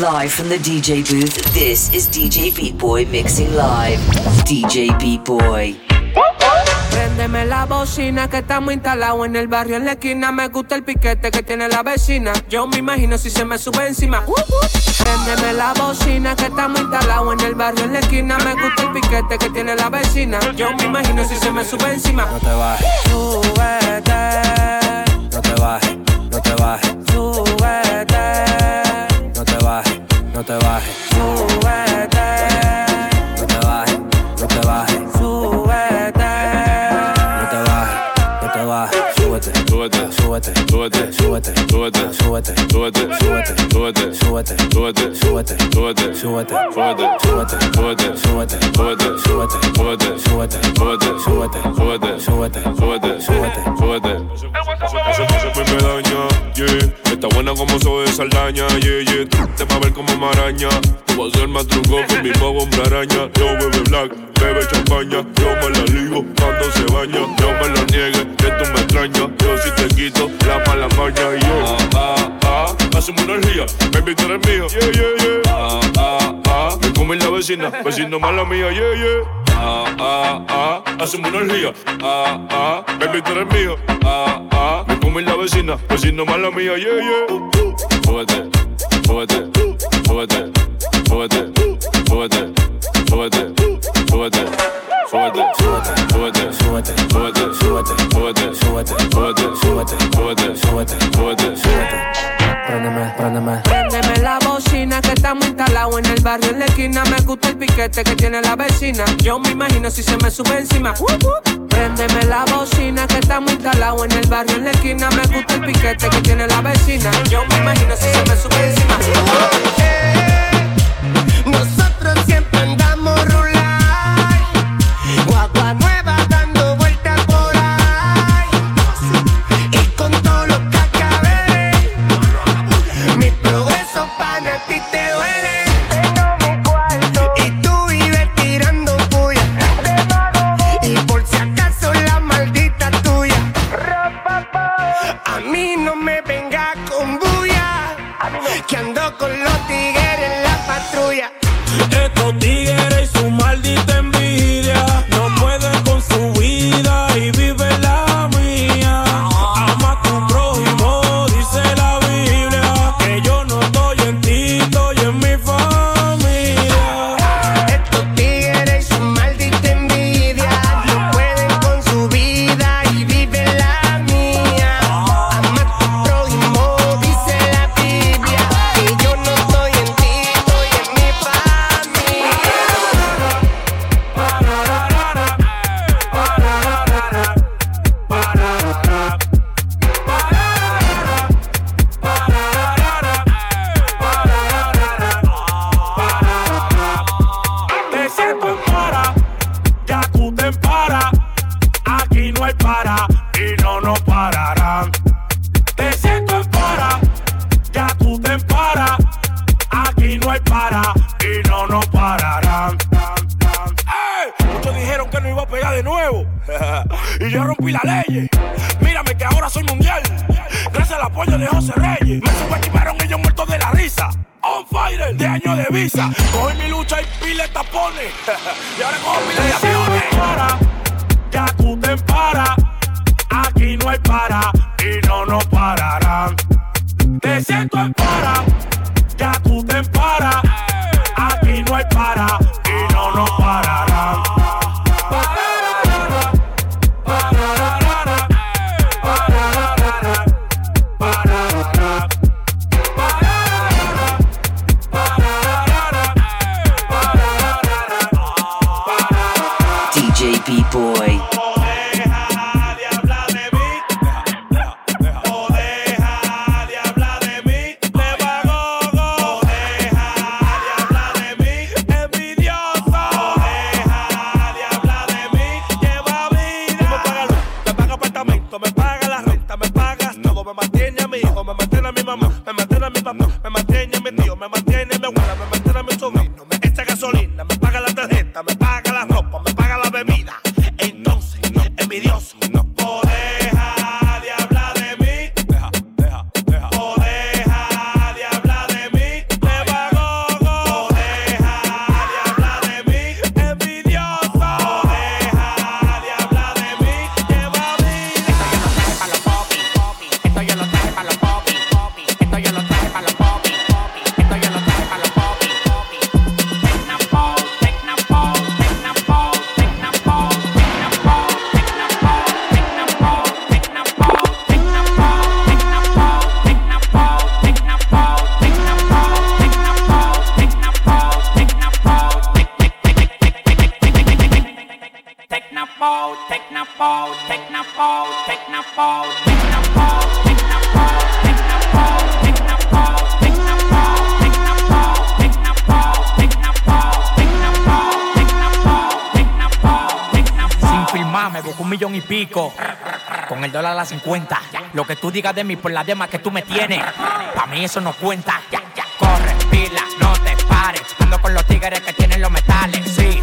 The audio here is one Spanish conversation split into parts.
Live from the DJ booth, this is DJ Beat Boy mixing live. DJ Beat Boy. Préndeme la bocina que estamos instalados en el barrio en la esquina. Me gusta el piquete que tiene la vecina. Yo me imagino si se me sube encima. Préndeme la bocina que estamos instalados en el barrio en la esquina. Me gusta el piquete que tiene la vecina. Yo me imagino si se me sube encima. No te bajes. Súbete. No te bajes. No te bajes. Súbete. No te bajes. No te bajes. Súbete. No te bajes. No te bajes. Súbete. No te bajes. No te bajes. Súbete. Súbete, Súbete. súbete, Súbete. súbete, Súbete. súbete, Súbete. súbete, Súbete. súbete, Súbete. súbete, Súbete. súbete, Súbete. súbete, Súbete. súbete, Súbete. súbete, Súbete. súbete, Súbete. súbete, Súbete. súbete, Súbete. Como soy Saldaña, yeah, yeah. Te va a ver como maraña. Tú vas a ser más truco con mi pavo hombre araña. Yo bebe black, bebe champaña. Yo me la ligo cuando se baña. Yo me lo niegue, que tú me extrañas. Yo si te quito la mala maña. Y yo, ah, ah, ah. Una energía, baby, tú eres mío. Yeah, yeah, yeah. Ah, ah, ah. Come la vecina, vecino mala mía. Yeah, yeah. Ah, ah, ah. Hacemos una energía. Ah, ah. Baby, tú eres mío. Ah, ah. Me come la vecina, vecino mala mía. Yeah, yeah. Súbete, súbete, súbete, súbete, súbete, súbete, súbete, súbete, súbete, Súbete. súbete, Súbete. súbete, Súbete. súbete, Súbete. súbete, Súbete. súbete, Súbete. Préndeme. Préndeme. Préndeme la bocina que estamos instalados en el barrio en la esquina. Me gusta el piquete que tiene la vecina. Yo me imagino si se me sube encima. Préndeme la bocina que estamos instalados en el barrio en la esquina. Me gusta el piquete que tiene la vecina. Yo me imagino si se me sube encima. Nosotros siempre andamos Para y no nos pararán. Te siento en para, ya tú te para. Aquí no hay para y no nos pararán. ¡Ey! Muchos dijeron que no iba a pegar de nuevo. y yo rompí la ley. Mírame que ahora soy mundial. Gracias al apoyo de José Reyes. Me subestimaron ellos muertos de la risa. On fire de año de visa. Cogí mi lucha y pile tapones. y ahora cojo pile de aviones. Para y pico. Con el dólar a las 50. Lo que tú digas de mí por la demás que tú me tienes. Pa' mí eso no cuenta. Ya, ya. Corre, pila, no te pares. Ando con los tigres que tienen los metales. Sí,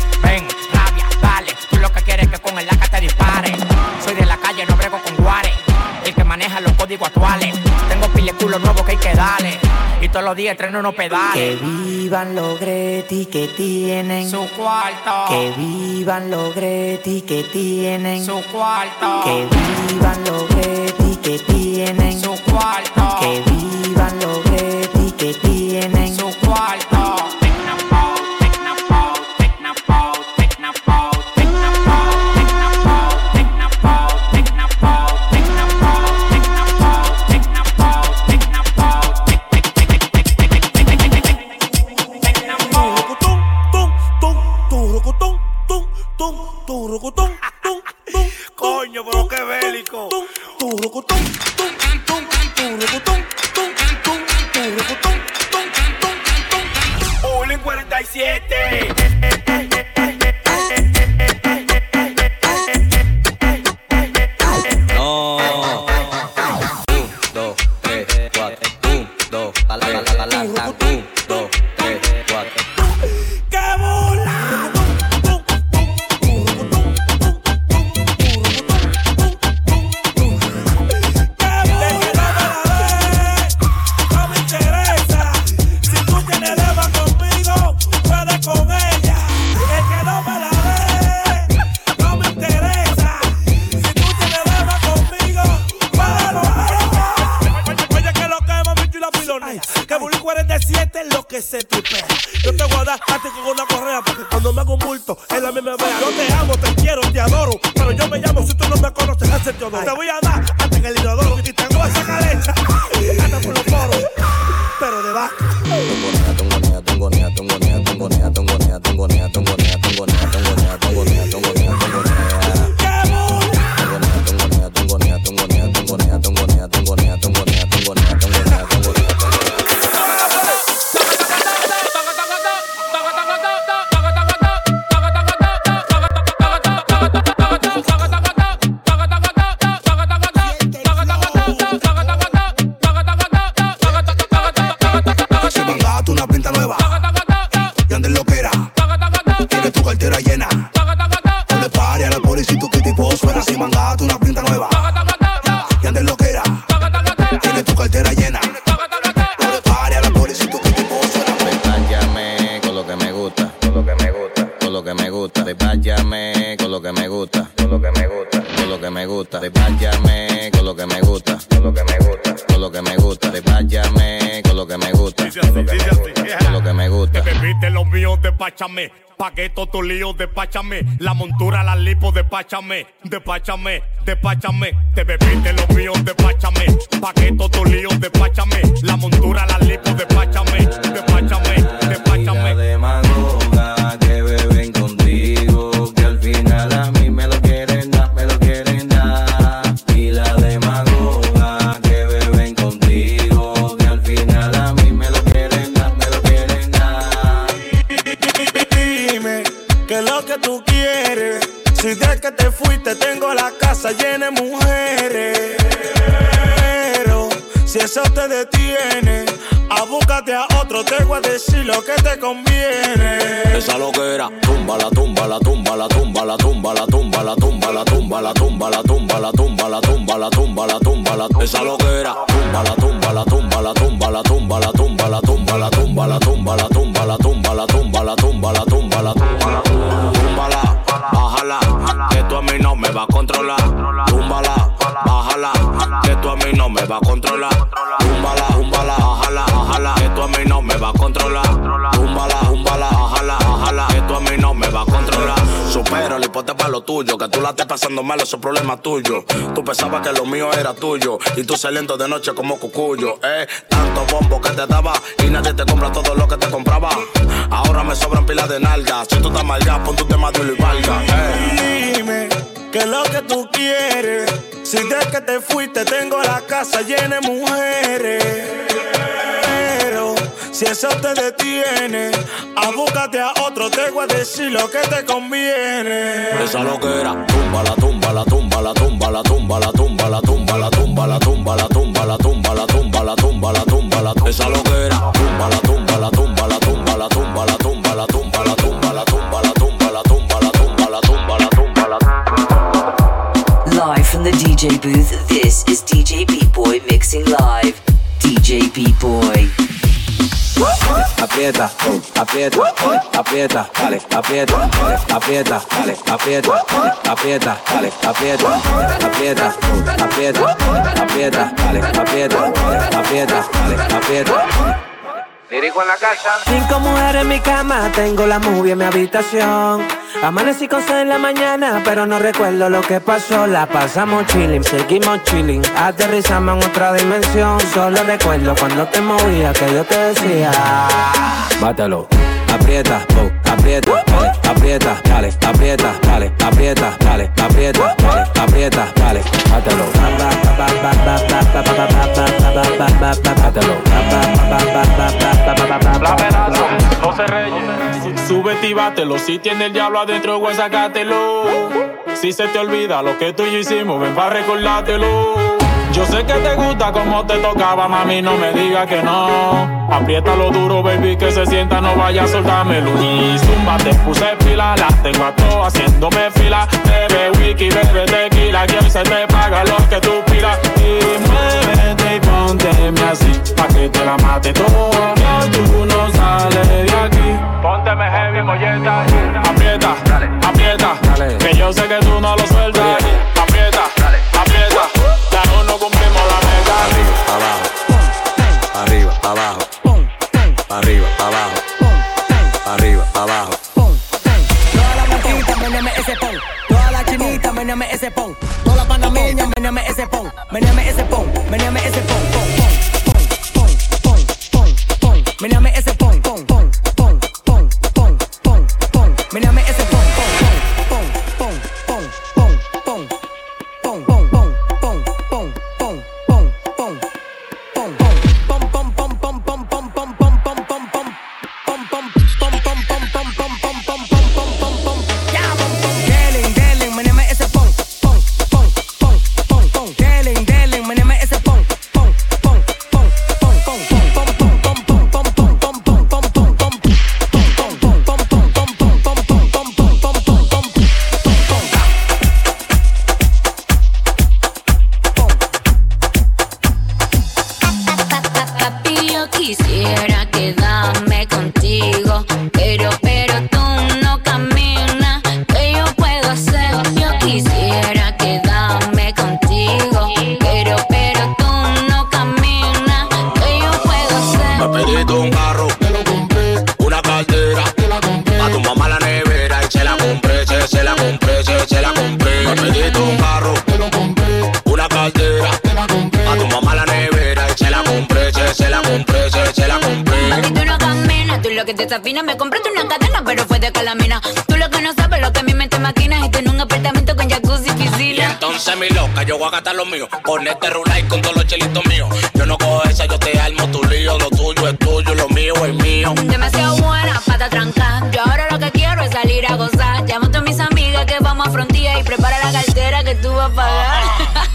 códigos actuales. Tengo pile culo nuevo que hay que darle. Y todos los días treno unos Que pedales. vivan los Greti que tienen. Su cuarto. Que vivan los Greti que tienen. Su cuarto. Que vivan los Greti que tienen. Su cuarto. Que vivan los palabra. Yo te voy a dar a ti con una correa porque cuando me hago un bulto, él a mí me vea. Yo te amo, te quiero, te adoro. Pero yo me llamo, si tú no me conoces, hace Teodoro. Te voy a dar hasta en el inodoro. Y tengo esa caleta. Anda por los poros. Pero de vaca. Tongonea, tongonea, tongonea, tongonea, tongonea, tongonea, tongonea, tongonea, tongonea, lo que me gusta. Despáchame con lo que me gusta, con lo que me gusta, con lo que me gusta. Despáchame con lo que me gusta, con lo que me gusta. Que bebiste los míos, despáchame. Paqueto tus líos, despáchame. La montura, la lipo, despáchame. Despáchame, despáchame. Te bebiste los míos, despáchame. Paqueto tus líos, despáchame. La montura, la lipo, despáchame. Despáchame, despáchame. Casa llena de mujeres. Pero si eso te detiene, abúscate a otro, te voy a decir lo que te conviene. Esa loquera, tumba la tumba la tumba la tumba la tumba la tumba la tumba la tumba la tumba la tumba la tumba la tumba la tumba la tumba la esa tumba la tumba la tumba la tumba la tumba la tumba la tumba la tumba va a controlar. Túmbala, túmbala, bájala, bájala, que tú a mí no me va a controlar. Túmbala, túmbala, bájala, bájala, que tú a mí no me va a controlar. Supera el hipote para lo tuyo, que tú la estés pasando mal, eso es problema tuyo. Tú pensabas que lo mío era tuyo, y tú saliendo de noche como cucuyo, eh. Tanto bombo que te daba, y nadie te compra todo lo que te compraba. Ahora me sobran pilas de nalgas, si tú estás mal pon tu tema de y valga, eh. Dime ¿Qué es lo que tú quieres? Si de que te fuiste tengo la casa llena de mujeres. Pero si eso te detiene, abúcate a otro, te voy a decir lo que te conviene. Esa loquera, tumba la tumba la tumba la tumba la tumba la tumba la tumba la tumba la tumba la tumba la tumba la tumba la tumba la tumba la esa loquera, tumba la tumba la tumba la tumba DJ booth, this is DJ Beat Boy mixing live. DJ Beat Boy. aprieta, aprieta, aprieta, dale, dale, dale, dale, dale. Dirijo en la casa. Cinco mujeres en mi cama, tengo la movie en mi habitación. Amanecí con sed en la mañana, pero no recuerdo lo que pasó. La pasamos chilling, seguimos chilling. Aterrizamos en otra dimensión. Solo recuerdo cuando te movía que yo te decía. Mátalo. Aprieta, oh, aprieta, dale, aprieta, dale, aprieta, dale, aprieta, dale, aprieta, dale, aprieta, dale, mátalo. Mátalo. José Reyes. Súbete y bátelo. Si tiene el diablo adentro, güey, sácatelo. Si se te olvida lo que tú y yo hicimos, ven para recordártelo. Yo sé que te gusta como te tocaba, mami, no me diga que no. Apriétalo duro, baby, que se sienta, no vaya a soltármelo. Y zumba, te puse pila, la tengo a todas haciéndome fila. Bebe wiki, bebe tequila, que hoy se te paga lo que tú pidas. Y muévete y pónteme así, pa' que te la mate toda. Que tú no sales de aquí. Pónteme heavy, molleta. Aprieta, aprieta, que yo sé que tú no lo sueltas. Aprieta, Abajo. Toda la blanquita, meneme ese pon. Toda la chinita, meneme ese pon. Toda la panameña, meneme ese pon. Meneme ese pon, meneme ese pon. Pon, pon, Me compraste una cadena, pero fue de calamina. Tú lo que no sabes, lo que a mi mente maquina. Y en un apartamento con jacuzzi y Y piscina. entonces mi loca, yo voy a gastar lo mío Con este rulay, con todos los chelitos míos Yo no cojo esa, yo te armo tu lío Lo tuyo es tuyo, lo mío es mío Demasiado buena pata tranca. Yo ahora lo que quiero es salir a gozar. Llamo a todas mis amigas que vamos a frontía y prepara la cartera que tú vas a pagar.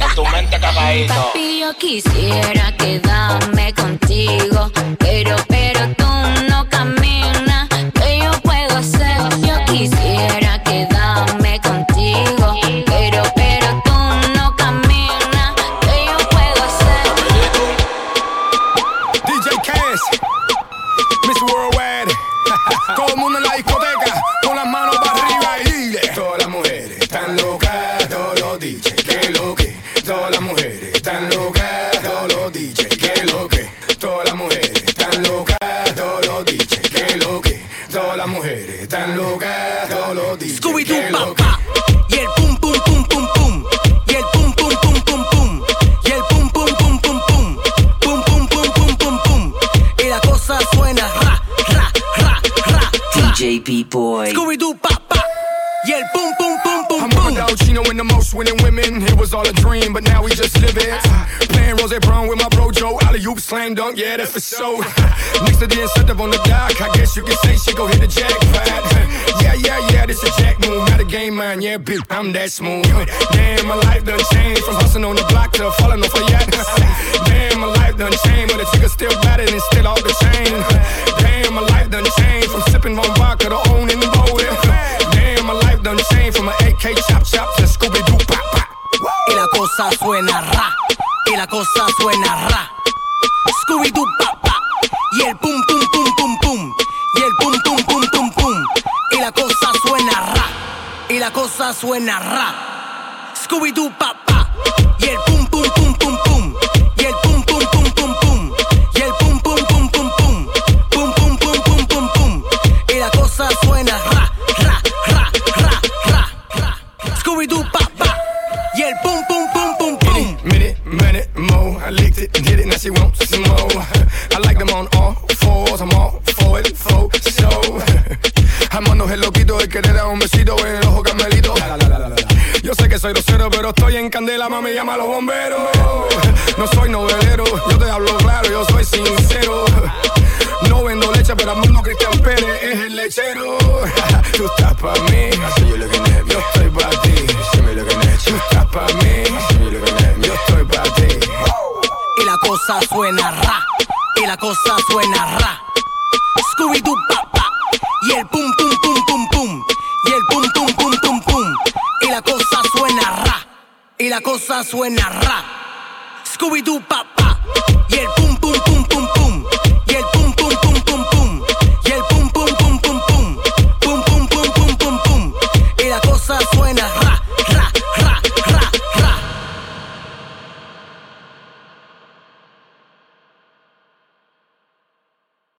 En tu mente cagadito Papi, yo quisiera quedarme contigo, pero, pero tú no Miss World DJ B-Boy. Scooby-Doo, pop, pop. Yeah, boom, boom, boom, boom, I'm boom. I'm Chino and the most winning women. It was all a dream, but now we just live it. Playing Rose Brown with my bro Joe. Alley oop, slam dunk, yeah, that's for sure. Next to the incentive on the dock, I guess you could say she go hit the jackpot. Yeah, yeah, yeah, this a jack move. Not a game man, yeah, bitch, I'm that smooth. Damn, my life done changed from hustling on the block to falling off a yacht. Damn, my life done changed, but the chick still battered and still off the chain. Damn, my life done changed from sipping on vodka to owning the bowling. Damn, my life done changed from an AK chop chop to Scooby Doo pop pop. Y la cosa suena ra, y la cosa suena ra. Scooby Doo pa y el pum pum pum pum pum, y el pum pum pum pum pum. Y la cosa suena ra, y la cosa suena ra. Scooby Doo pa, y el she wants some more. I like them on all fours, I'm all for it, for so. I'm on el loquito y querer dar un besito en el ojo carmelito. Yo sé que soy grosero, pero estoy en candela, mami, llama a los bomberos. No soy novelero, cosa suena ra, y la cosa suena ra. Scooby Doo pa pa, y el pum pum pum pum pum, y el pum pum pum pum pum, y la cosa suena ra, y la cosa suena ra. Scooby Doo pa